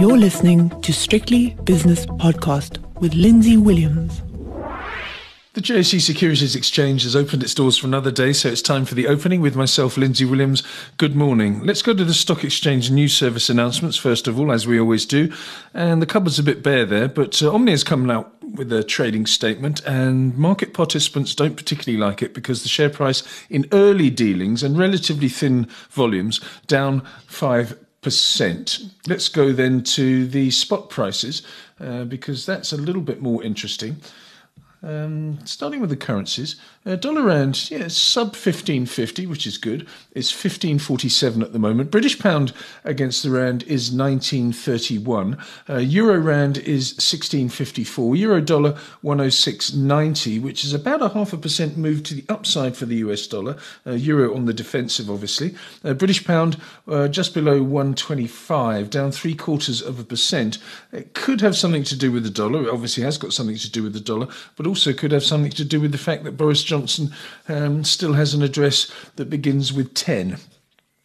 You're listening to Strictly Business Podcast with Lindsay Williams. The JSE Securities Exchange has opened its doors for another day, so it's time for the opening with myself, Lindsay Williams. Good morning. Let's go to the Stock Exchange news service announcements, first of all, as we always do. And the cupboard's a bit bare there, but uh, Omnia's coming out with a trading statement, and market participants don't particularly like it because the share price in early dealings and relatively thin volumes down 5 percent. Let's go then to the spot prices uh, because that's a little bit more interesting. Um, starting with the currencies, uh, dollar rand, yeah, sub fifteen fifty, which is good. It's fifteen forty seven at the moment. British pound against the rand is nineteen thirty one. Uh, Euro rand is sixteen fifty four. Euro dollar one oh six ninety, which is about a half a percent move to the upside for the US dollar. Uh, Euro on the defensive, obviously. Uh, British pound uh, just below one twenty five, down three quarters of a percent. It could have something to do with the dollar. It obviously has got something to do with the dollar, but also could have something to do with the fact that Boris Johnson um, still has an address that begins with 10.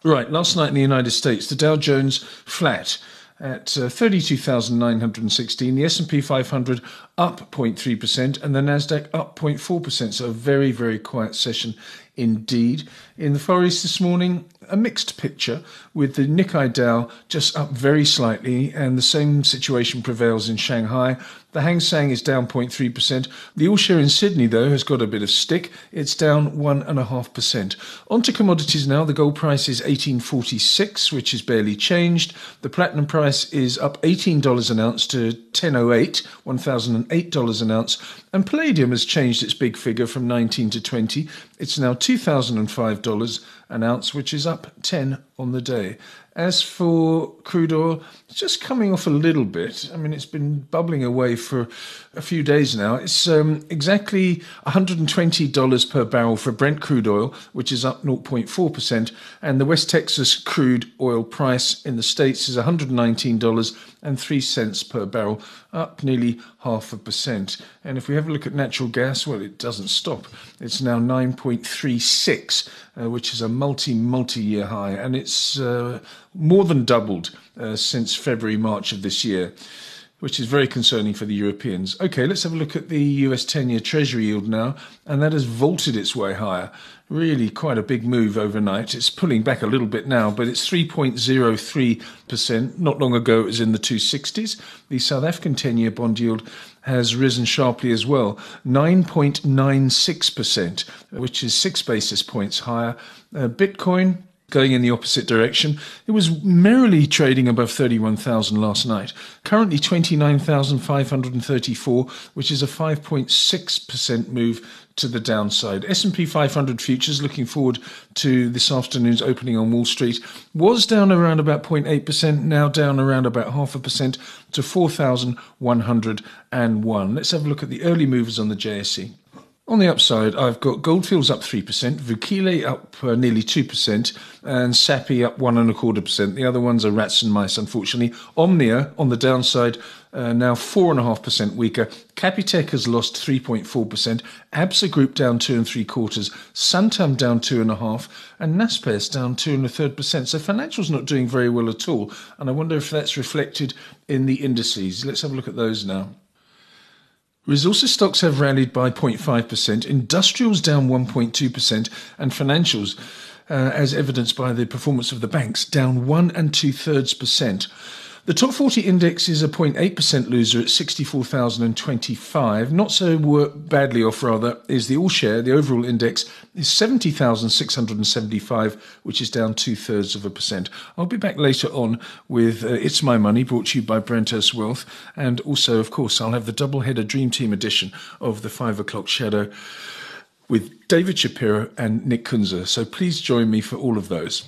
Right, last night in the United States, the Dow Jones flat at uh, 32,916, the S&P 500 up 0.3% and the Nasdaq up 0.4%, so a very very quiet session indeed. In the Far East this morning, a mixed picture with the Nikkei Dow just up very slightly and the same situation prevails in Shanghai. The Hang Seng is down 0.3%. The All Share in Sydney, though, has got a bit of stick. It's down 1.5%. On to commodities now. The gold price is 1846, which is barely changed. The platinum price is up $18 an ounce to 1008, $1,008 an ounce. And palladium has changed its big figure from 19 to 20. It's now $2,005 an ounce, which is up 10 on the day. As for crude oil, it's just coming off a little bit. I mean, it's been bubbling away for a few days now. It's um, exactly $120 per barrel for Brent crude oil, which is up 0.4%. And the West Texas crude oil price in the States is $119.03 per barrel, up nearly half a percent. And if we have a look at natural gas, well, it doesn't stop. It's now 9.36, uh, which is a multi, multi year high. And it's uh, more than doubled uh, since February, March of this year, which is very concerning for the Europeans. Okay, let's have a look at the US 10 year Treasury yield now, and that has vaulted its way higher. Really quite a big move overnight. It's pulling back a little bit now, but it's 3.03%. Not long ago, it was in the 260s. The South African 10 year bond yield has risen sharply as well 9.96%, which is six basis points higher. Uh, Bitcoin going in the opposite direction. It was merrily trading above 31,000 last night. Currently 29,534, which is a 5.6% move to the downside. S&P 500 futures looking forward to this afternoon's opening on Wall Street was down around about 0.8%, now down around about half a percent to 4,101. Let's have a look at the early movers on the JSE. On the upside, I've got Goldfields up 3%, Vukile up uh, nearly 2%, and Sappi up one and a quarter percent. The other ones are rats and mice, unfortunately. Omnia on the downside, uh, now 4.5% weaker. Capitec has lost 3.4%, Absa Group down two and three quarters, Santam down two and a half, and Naspers down two and a third percent. So financials not doing very well at all, and I wonder if that's reflected in the indices. Let's have a look at those now. Resources stocks have rallied by 0.5%, industrials down 1.2%, and financials, uh, as evidenced by the performance of the banks, down one and two thirds percent. The top 40 index is a 0.8% loser at 64,025. Not so badly off, rather, is the all share. The overall index is 70,675, which is down two thirds of a percent. I'll be back later on with uh, It's My Money, brought to you by Brenthurst Wealth. And also, of course, I'll have the double header Dream Team edition of the 5 o'clock shadow with David Shapiro and Nick Kunze. So please join me for all of those.